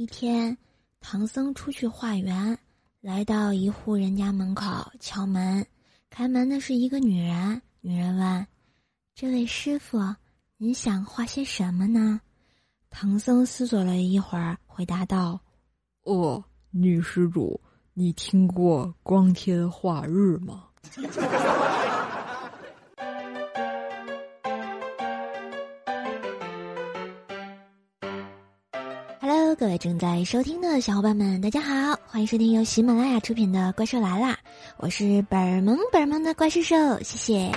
一天，唐僧出去化缘，来到一户人家门口敲门。开门的是一个女人。女人问：“这位师傅，您想画些什么呢？”唐僧思索了一会儿，回答道：“哦，女施主，你听过光天化日吗？” 各位正在收听的小伙伴们，大家好，欢迎收听由喜马拉雅出品的《怪兽来啦》，我是本萌本萌的怪兽兽，谢谢。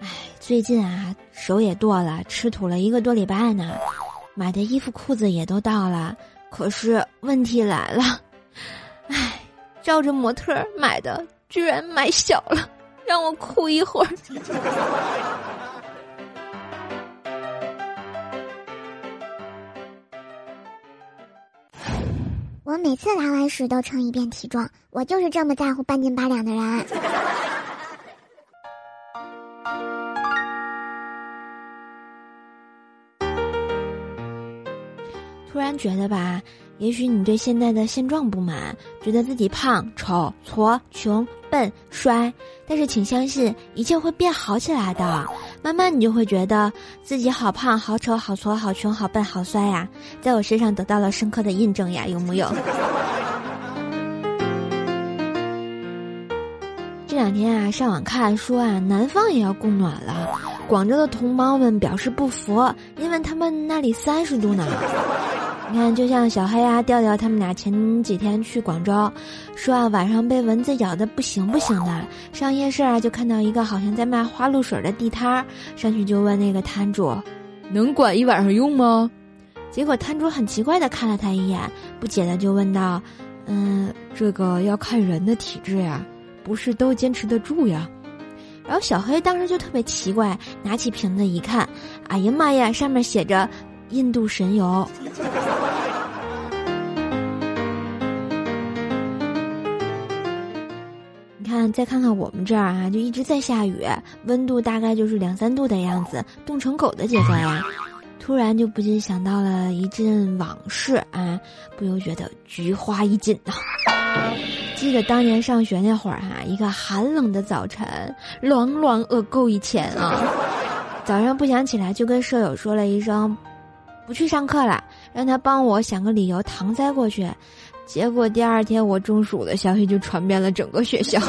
哎，最近啊，手也剁了，吃土了一个多礼拜呢，买的衣服裤子也都到了，可是问题来了，哎，照着模特买的，居然买小了。让我哭一会儿。我每次拉完屎都称一遍体重，我就是这么在乎半斤八两的人。突然觉得吧。也许你对现在的现状不满，觉得自己胖、丑、矬、穷、笨、衰，但是请相信，一切会变好起来的。慢慢你就会觉得自己好胖、好丑、好矬、好穷、好笨、好衰呀，在我身上得到了深刻的印证呀，有木有？这两天啊，上网看说啊，南方也要供暖了，广州的同胞们表示不服，因为他们那里三十度呢。你看，就像小黑啊、调调他们俩前几天去广州，说啊晚上被蚊子咬的不行不行的。上夜市啊，就看到一个好像在卖花露水的地摊儿，上去就问那个摊主：“能管一晚上用吗？”结果摊主很奇怪的看了他一眼，不解的就问道：“嗯，这个要看人的体质呀，不是都坚持得住呀。”然后小黑当时就特别奇怪，拿起瓶子一看，哎呀妈呀，上面写着。印度神油，你看，再看看我们这儿啊，就一直在下雨，温度大概就是两三度的样子，冻成狗的节奏呀。突然就不禁想到了一阵往事啊，不由觉得菊花一紧呐。记得当年上学那会儿哈，一个寒冷的早晨，朗朗恶够一千啊。早上不想起来，就跟舍友说了一声。不去上课了，让他帮我想个理由搪塞过去。结果第二天我中暑的消息就传遍了整个学校。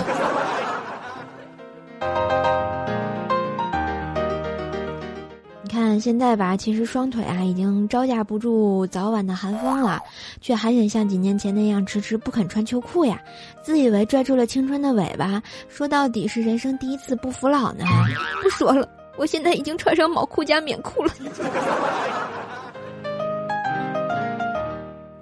你看现在吧，其实双腿啊已经招架不住早晚的寒风了，却还想像几年前那样迟迟不肯穿秋裤呀，自以为拽住了青春的尾巴。说到底是人生第一次不服老呢。不说了，我现在已经穿上毛裤加棉裤了。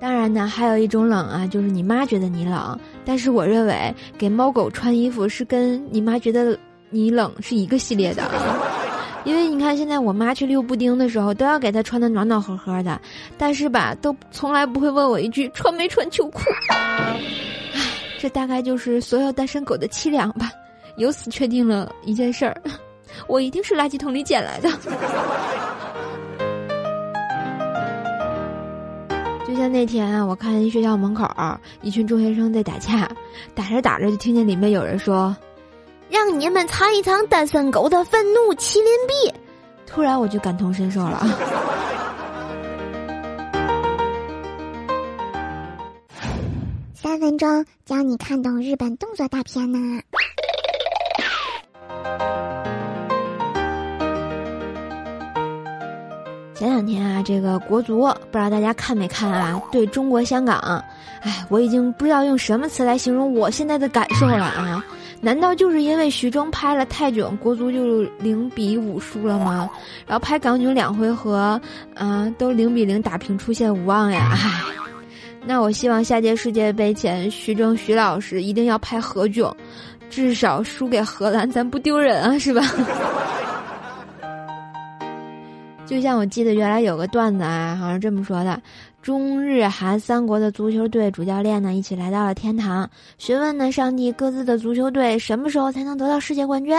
当然呢，还有一种冷啊，就是你妈觉得你冷，但是我认为给猫狗穿衣服是跟你妈觉得你冷是一个系列的，因为你看现在我妈去溜布丁的时候，都要给她穿的暖暖和和的，但是吧，都从来不会问我一句穿没穿秋裤。唉，这大概就是所有单身狗的凄凉吧。由此确定了一件事儿，我一定是垃圾桶里捡来的。就像那天啊，我看一学校门口一群中学生在打架，打着打着就听见里面有人说：“让你们尝一尝单身狗的愤怒麒麟臂。”突然我就感同身受了。三分钟教你看懂日本动作大片呢。这两天啊，这个国足不知道大家看没看啊？对中国香港，哎，我已经不知道用什么词来形容我现在的感受了啊！难道就是因为徐峥拍了泰囧，国足就零比五输了吗？然后拍港囧两回合，啊，都零比零打平，出现无望呀！唉，那我希望下届世界杯前，徐峥徐老师一定要拍何囧，至少输给荷兰，咱不丢人啊，是吧？就像我记得原来有个段子啊，好像这么说的：中日韩三国的足球队主教练呢，一起来到了天堂，询问呢上帝各自的足球队什么时候才能得到世界冠军。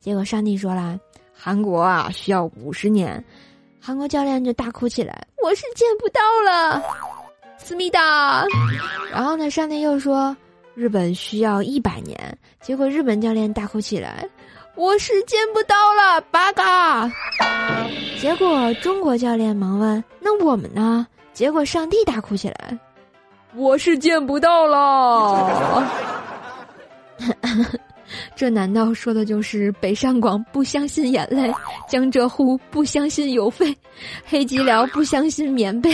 结果上帝说了，韩国啊需要五十年。韩国教练就大哭起来，我是见不到了，思密达。然后呢，上帝又说，日本需要一百年。结果日本教练大哭起来，我是见不到了，八嘎。结果中国教练忙问，那我们呢？结果上帝大哭起来，我是见不到了。这难道说的就是北上广不相信眼泪，江浙沪不相信邮费，黑吉辽不相信棉被，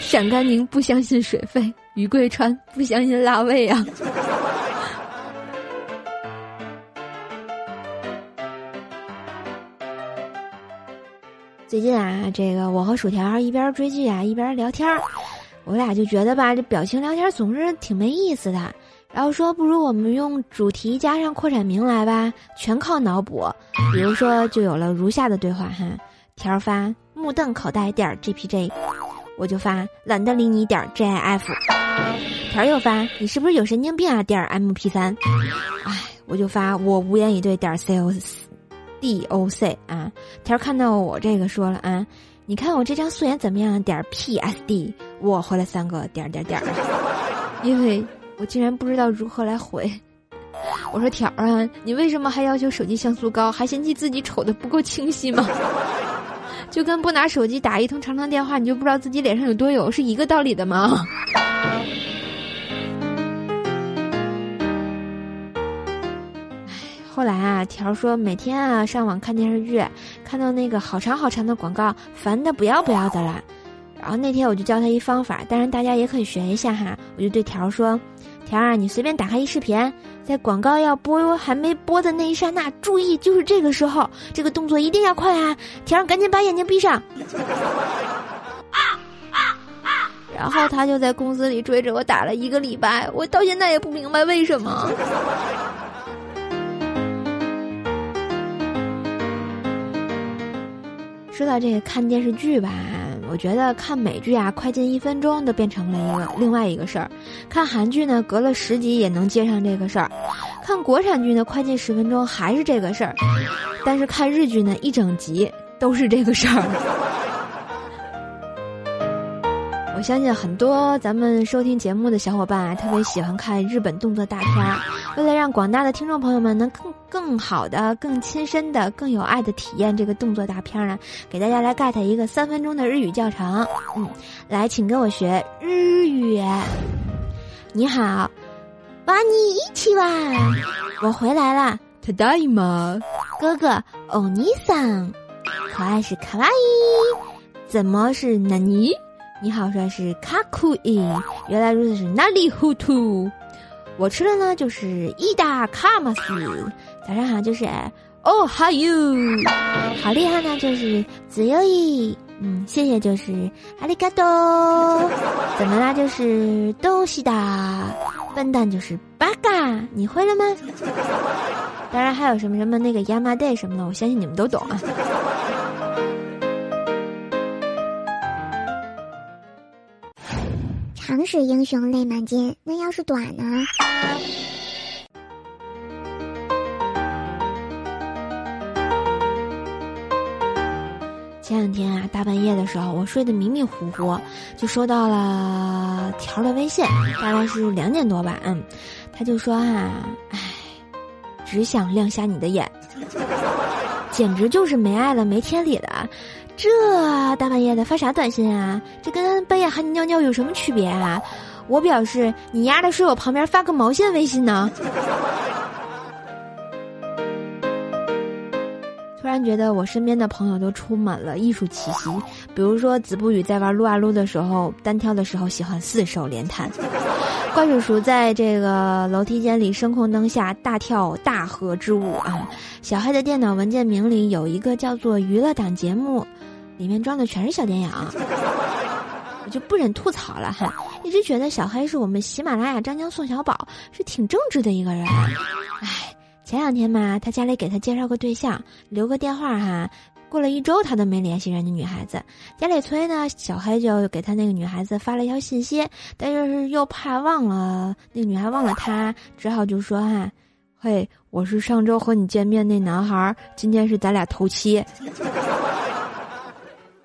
陕甘宁不相信水费，余贵川不相信辣味啊？最近啊，这个我和薯条一边追剧啊一边聊天儿，我俩就觉得吧，这表情聊天总是挺没意思的。然后说，不如我们用主题加上扩展名来吧，全靠脑补。比如说，就有了如下的对话哈：条发目瞪口呆点儿 jpj，我就发懒得理你点儿 jif。条又发你是不是有神经病啊点儿 mp 三。哎，我就发我无言以对点儿 COS。D O C 啊，条看到我这个说了啊，你看我这张素颜怎么样？点 P S D，我回了三个点点点，因为我竟然不知道如何来回。我说条啊，你为什么还要求手机像素高，还嫌弃自己丑的不够清晰吗？就跟不拿手机打一通长长电话，你就不知道自己脸上有多油是一个道理的吗？后来啊，条说每天啊上网看电视剧，看到那个好长好长的广告，烦的不要不要的了。然后那天我就教他一方法，当然大家也可以学一下哈。我就对条说：“条啊，你随便打开一视频，在广告要播还没播的那一刹那，注意就是这个时候，这个动作一定要快啊！条赶紧把眼睛闭上。”啊”啊然后他就在公司里追着我打了一个礼拜，我到现在也不明白为什么。说到这个看电视剧吧，我觉得看美剧啊，快进一分钟都变成了一个另外一个事儿；看韩剧呢，隔了十集也能接上这个事儿；看国产剧呢，快进十分钟还是这个事儿；但是看日剧呢，一整集都是这个事儿。我相信很多咱们收听节目的小伙伴啊，特别喜欢看日本动作大片儿。为了让广大的听众朋友们能更更好的、更亲身的、更有爱的体验这个动作大片呢，给大家来 get 一个三分钟的日语教程。嗯，来，请跟我学日语。你好，哇你一起玩，我回来了。ただいま，哥哥欧尼桑，可爱是卡哇伊，怎么是纳尼？ 你好，帅是卡酷伊，原来如此是哪里糊涂？我吃的呢就是伊达卡马斯，早上好就是哦哈哟，好厉害呢就是自由伊，嗯谢谢就是阿里嘎多，怎么啦就是东西的，笨蛋就是八嘎，你会了吗？当然还有什么什么那个亚麻袋什么的，我相信你们都懂啊。长使英雄泪满襟，那要是短呢？前两天啊，大半夜的时候，我睡得迷迷糊糊，就收到了条的微信，大概是两点多吧。嗯，他就说哈，唉，只想亮瞎你的眼，简直就是没爱了、没天理了。这大半夜的发啥短信啊？这跟半夜喊你尿尿有什么区别啊？我表示你丫的睡我旁边发个毛线微信呢？突然觉得我身边的朋友都充满了艺术气息，比如说子不语在玩撸啊撸的时候，单挑的时候喜欢四手连弹；怪叔叔在这个楼梯间里声控灯下大跳大河之舞啊；小黑的电脑文件名里有一个叫做娱乐档节目。里面装的全是小电影，我就不忍吐槽了哈。一直觉得小黑是我们喜马拉雅张江宋小宝，是挺正直的一个人。哎，前两天嘛，他家里给他介绍个对象，留个电话哈，过了一周，他都没联系人家女孩子。家里催呢，小黑就给他那个女孩子发了一条信息，但是又怕忘了那个女孩忘了他，只好就说哈，嘿，我是上周和你见面那男孩，今天是咱俩头七。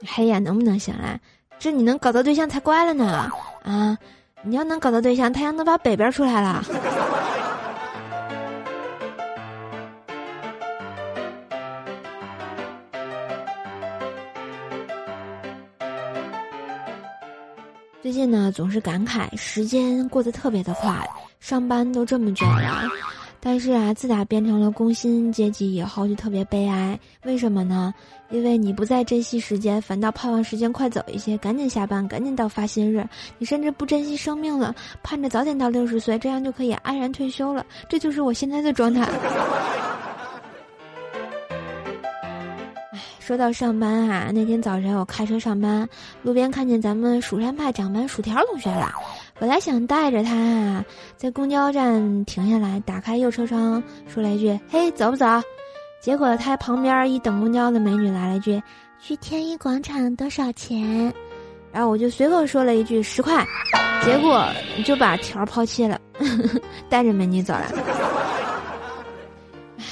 黑呀，能不能行啊？这你能搞到对象才怪了呢！啊，你要能搞到对象，太阳都把北边出来了。最近呢，总是感慨时间过得特别的快，上班都这么久了。但是啊，自打变成了工薪阶级以后，就特别悲哀。为什么呢？因为你不再珍惜时间，反倒盼望时间快走一些，赶紧下班，赶紧到发薪日。你甚至不珍惜生命了，盼着早点到六十岁，这样就可以安然退休了。这就是我现在的状态。哎说到上班啊，那天早晨我开车上班，路边看见咱们蜀山派掌门薯条同学了。本来想带着他啊在公交站停下来，打开右车窗，说了一句：“嘿，走不走？”结果他旁边一等公交的美女来了一句：“去天一广场多少钱？”然后我就随口说了一句：“十块。”结果就把条抛弃了，带着美女走了。唉，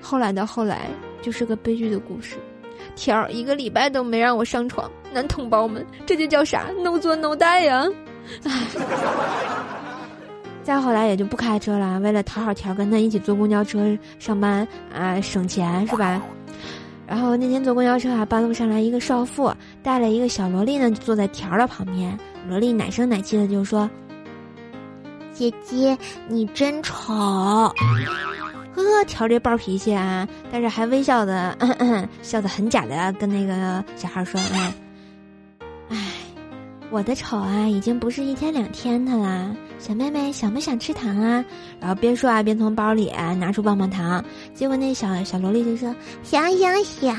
后来的后来。就是个悲剧的故事，条儿一个礼拜都没让我上床，男同胞们，这就叫啥？no 做 no 带呀！唉，再后来也就不开车了，为了讨好条，跟他一起坐公交车上班啊，省钱是吧？然后那天坐公交车啊，半路上来一个少妇，带了一个小萝莉呢，就坐在条的旁边，萝莉奶声奶气的就说：“姐姐，你真丑。”呵，调这暴脾气啊，但是还微笑的，笑得很假的，跟那个小孩说：“哎，哎，我的丑啊，已经不是一天两天的啦。小妹妹想不想吃糖啊？”然后边说啊边从包里拿出棒棒糖。结果那小小萝莉就说：“想想想。”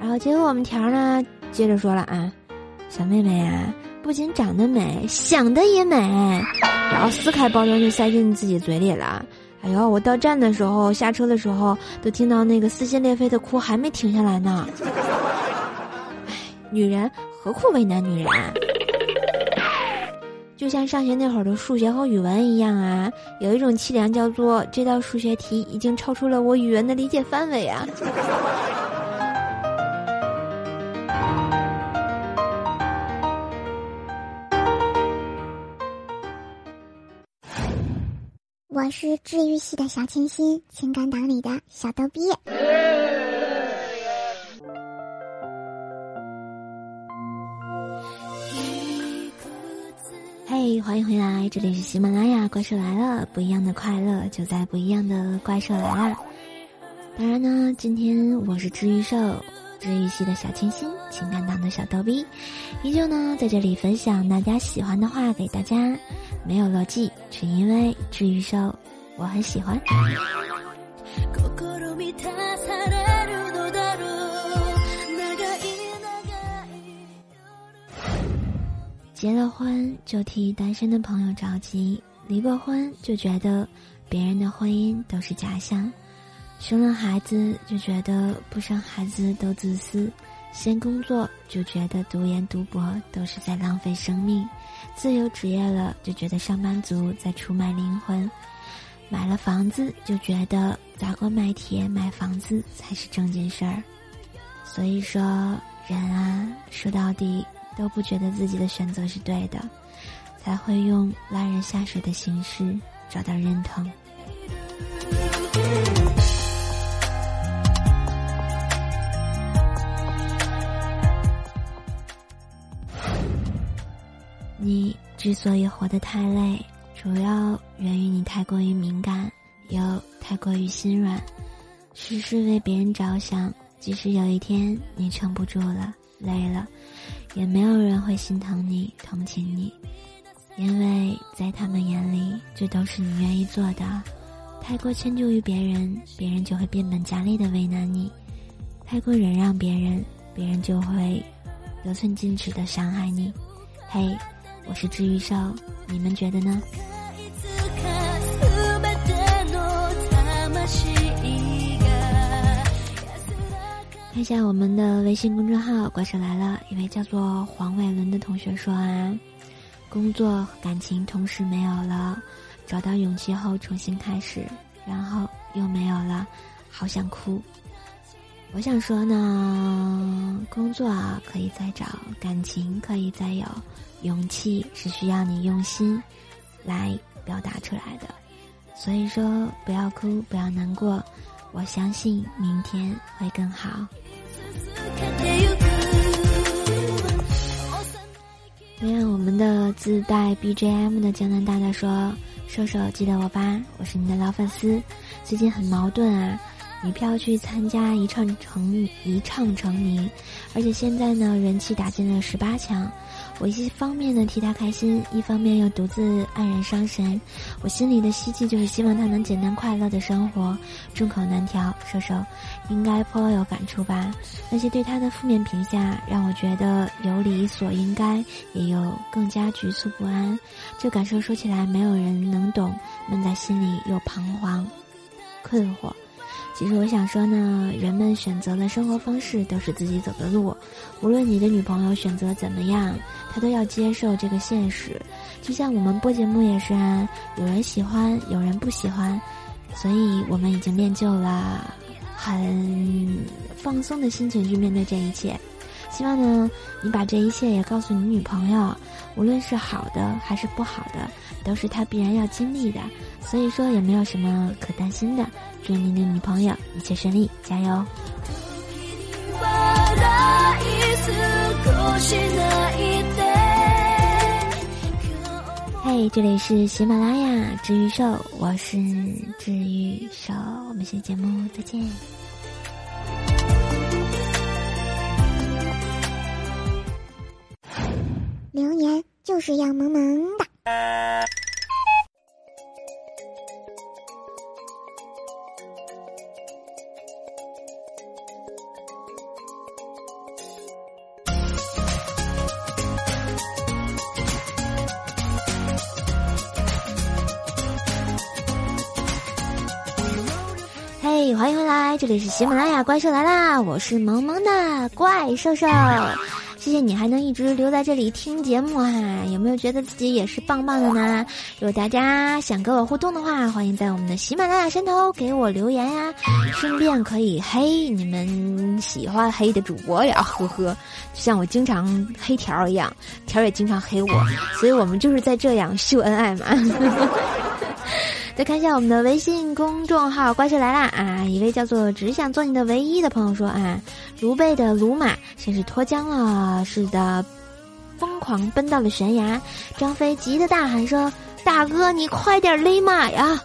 然后结果我们条呢接着说了啊：“小妹妹啊，不仅长得美，想的也美。”然后撕开包装就塞进自己嘴里了。哎呦！我到站的时候，下车的时候，都听到那个撕心裂肺的哭还没停下来呢。哎，女人何苦为难女人？就像上学那会儿的数学和语文一样啊，有一种凄凉叫做这道数学题已经超出了我语文的理解范围啊。我是治愈系的小清新，情感党里的小逗逼。嘿，欢迎回来，这里是喜马拉雅，怪兽来了，不一样的快乐就在不一样的怪兽来了。当然呢，今天我是治愈兽，治愈系的小清新，情感党的小逗逼，依旧呢在这里分享大家喜欢的话给大家。没有逻辑，只因为治愈兽，我很喜欢。结了婚就替单身的朋友着急，离过婚就觉得别人的婚姻都是假象，生了孩子就觉得不生孩子都自私。先工作就觉得读研读博都是在浪费生命，自由职业了就觉得上班族在出卖灵魂，买了房子就觉得砸锅卖铁买房子才是正经事儿。所以说，人啊，说到底都不觉得自己的选择是对的，才会用拉人下水的形式找到认同。你之所以活得太累，主要源于你太过于敏感，又太过于心软，事事为别人着想。即使有一天你撑不住了，累了，也没有人会心疼你、同情你，因为在他们眼里，这都是你愿意做的。太过迁就于别人，别人就会变本加厉的为难你；太过忍让别人，别人就会得寸进尺的伤害你。嘿。我是治愈兽，你们觉得呢？看一下我们的微信公众号“怪兽来了”，一位叫做黄伟伦的同学说啊，工作感情同时没有了，找到勇气后重新开始，然后又没有了，好想哭。我想说呢，工作可以再找，感情可以再有，勇气是需要你用心来表达出来的。所以说，不要哭，不要难过，我相信明天会更好。对呀，我们的自带 BGM 的江南大大说：“瘦瘦记得我吧，我是你的老粉丝，最近很矛盾啊。”女票去参加一唱成一唱成名，而且现在呢人气打进了十八强。我一方面呢替他开心，一方面又独自黯然伤神。我心里的希冀就是希望他能简单快乐的生活。众口难调，瘦瘦应该颇有感触吧？那些对他的负面评价让我觉得有理所应该，也有更加局促不安。这感受说起来没有人能懂，闷在心里又彷徨、困惑。其实我想说呢，人们选择的生活方式都是自己走的路，无论你的女朋友选择怎么样，她都要接受这个现实。就像我们播节目也是啊，有人喜欢，有人不喜欢，所以我们已经练就了很放松的心情去面对这一切。希望呢，你把这一切也告诉你女朋友，无论是好的还是不好的，都是他必然要经历的。所以说也没有什么可担心的，祝你的女朋友一切顺利，加油！嘿，这里是喜马拉雅治愈兽，我是治愈兽，我们下期节目再见。留言就是要萌萌。嘿欢迎回来，这里是喜马拉雅怪兽来啦！我是萌萌的怪兽兽，谢谢你还能一直留在这里听节目哈，有没有觉得自己也是棒棒的呢？如果大家想跟我互动的话，欢迎在我们的喜马拉雅山头给我留言呀，顺便可以黑你们喜欢黑的主播呀，呵呵，像我经常黑条一样，条也经常黑我，所以我们就是在这样秀恩爱嘛。再看一下我们的微信公众号“怪兽来啦”啊！一位叫做“只想做你的唯一”的朋友说啊，卢贝的鲁马像是脱缰了似的，疯狂奔到了悬崖。张飞急得大喊说：“大哥，你快点勒马呀！”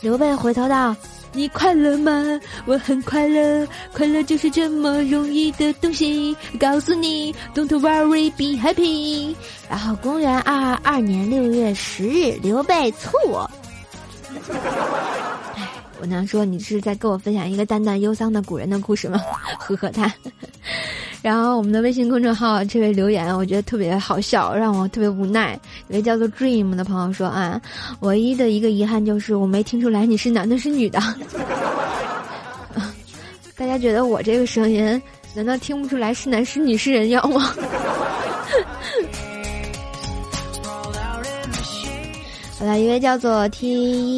刘备回头道：“你快乐吗？我很快乐，快乐就是这么容易的东西。告诉你，Don't worry, be happy。”然后，公元二二二年六月十日，刘备醋我。哎，我能说你是在跟我分享一个淡淡忧伤的古人的故事吗？呵呵他。然后我们的微信公众号这位留言，我觉得特别好笑，让我特别无奈。一位叫做 Dream 的朋友说啊，唯一的一个遗憾就是我没听出来你是男的是女的。大家觉得我这个声音，难道听不出来是男是女是人妖吗？好了，一位叫做 T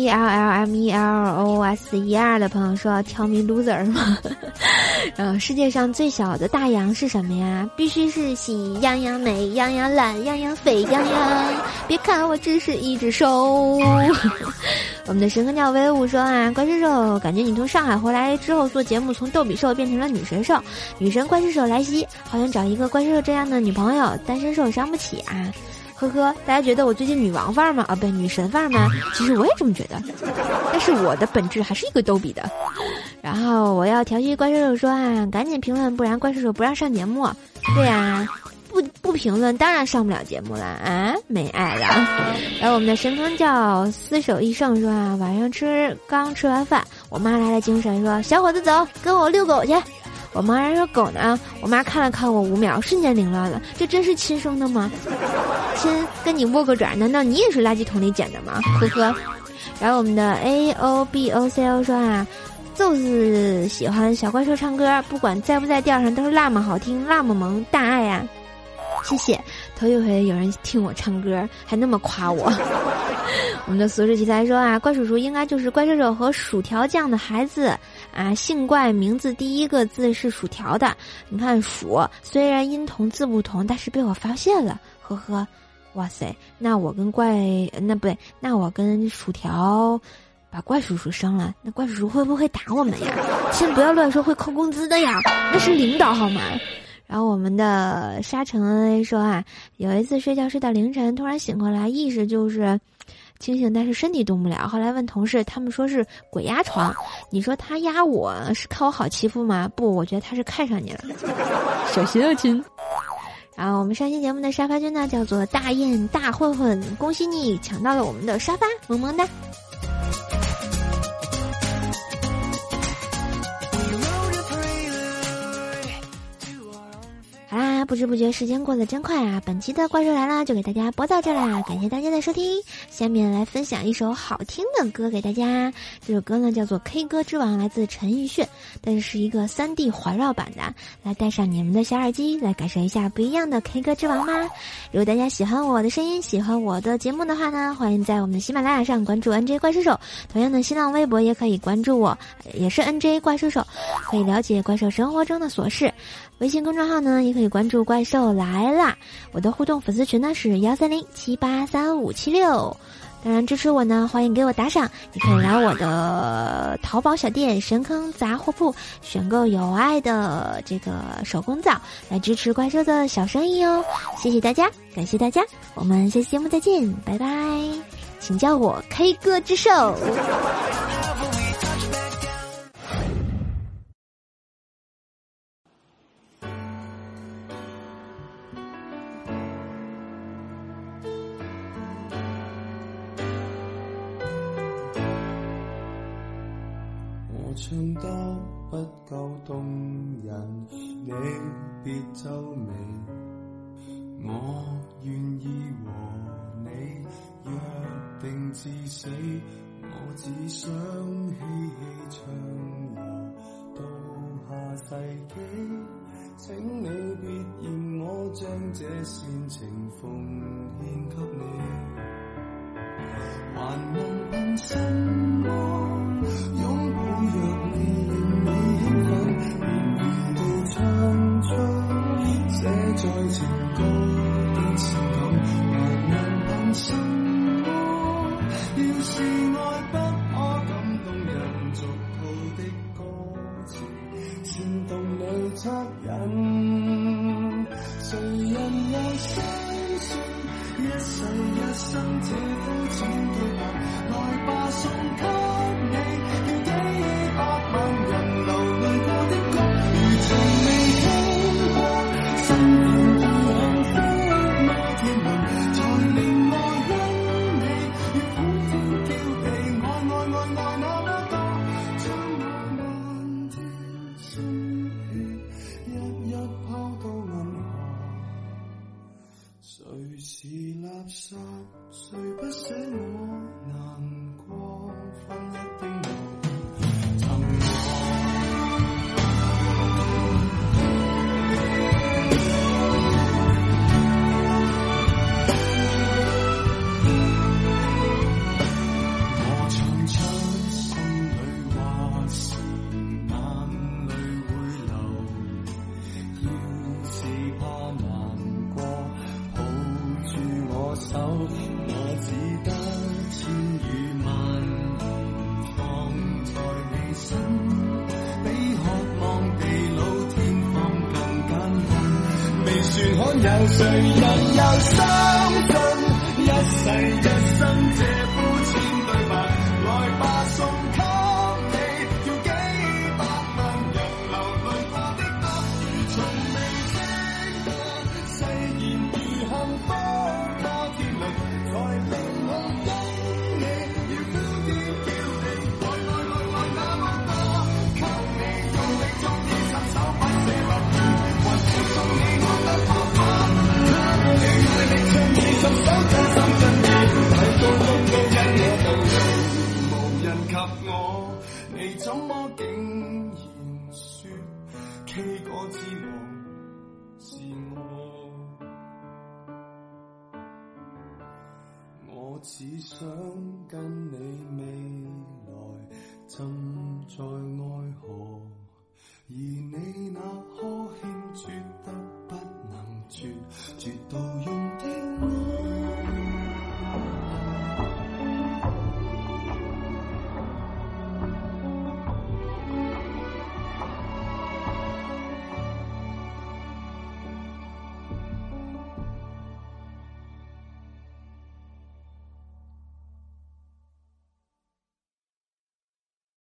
E L L M E L O S E R 的朋友说：“Tell me loser 吗？世界上最小的大洋是什么呀？必须是喜羊羊、美羊羊、懒羊羊、沸羊羊。别看我只是一只手。我们的神坑鸟威武说啊，怪兽兽，感觉你从上海回来之后做节目，从逗比兽变成了女神兽，女神怪兽兽来袭，好想找一个怪兽兽这样的女朋友，单身兽伤不起啊。”呵呵，大家觉得我最近女王范儿吗？啊，不，女神范儿吗？其实我也这么觉得，但是我的本质还是一个逗比的。然后我要调戏怪兽兽说啊，赶紧评论，不然怪兽兽不让上节目。对呀，不不评论当然上不了节目了啊，没爱了。然后我们的神坑叫厮守一胜说啊，晚上吃刚吃完饭，我妈来了精神说，小伙子走，跟我遛狗去。我妈还说狗呢，我妈看了看我五秒，瞬间凌乱了。这真是亲生的吗？亲，跟你握个爪，难道你也是垃圾桶里捡的吗？呵呵。然后我们的 A O B O C O 说啊，就是喜欢小怪兽唱歌，不管在不在调上都是那么好听，那么萌，大爱呀！谢谢，头一回有人听我唱歌，还那么夸我。我们的俗世奇才说啊，怪叔叔应该就是怪兽兽和薯条酱的孩子啊，姓怪，名字第一个字是薯条的。你看薯，虽然音同字不同，但是被我发现了，呵呵。哇塞，那我跟怪，那不对，那我跟薯条，把怪叔叔生了，那怪叔叔会不会打我们呀？先不要乱说，会扣工资的呀，那是领导好吗？然后我们的沙城说啊，有一次睡觉睡到凌晨，突然醒过来，意识就是清醒，但是身体动不了。后来问同事，他们说是鬼压床。你说他压我是看我好欺负吗？不，我觉得他是看上你了，小心啊亲。然后我们上期节目的沙发君呢，叫做大雁大混混，恭喜你抢到了我们的沙发，萌萌哒。不知不觉时间过得真快啊！本期的怪兽来了就给大家播到这啦，感谢大家的收听。下面来分享一首好听的歌给大家，这首歌呢叫做《K 歌之王》，来自陈奕迅，但是是一个三 D 环绕版的。来带上你们的小耳机，来感受一下不一样的《K 歌之王》吗？如果大家喜欢我的声音，喜欢我的节目的话呢，欢迎在我们的喜马拉雅上关注 NJ 怪兽手，同样的新浪微博也可以关注我，也是 NJ 怪兽手，可以了解怪兽生活中的琐事。微信公众号呢，也可以关注“怪兽来啦”。我的互动粉丝群呢是幺三零七八三五七六。当然支持我呢，欢迎给我打赏，也可以来我的淘宝小店神坑杂货铺选购有爱的这个手工皂，来支持怪兽的小生意哦。谢谢大家，感谢大家，我们下期节目再见，拜拜，请叫我 K 歌之兽。有谁人又相信一世一生这我，你怎么竟然说 K 歌之王是我？我只想跟你未来浸在爱。河，而你那呵欠绝得不能绝，绝到用天。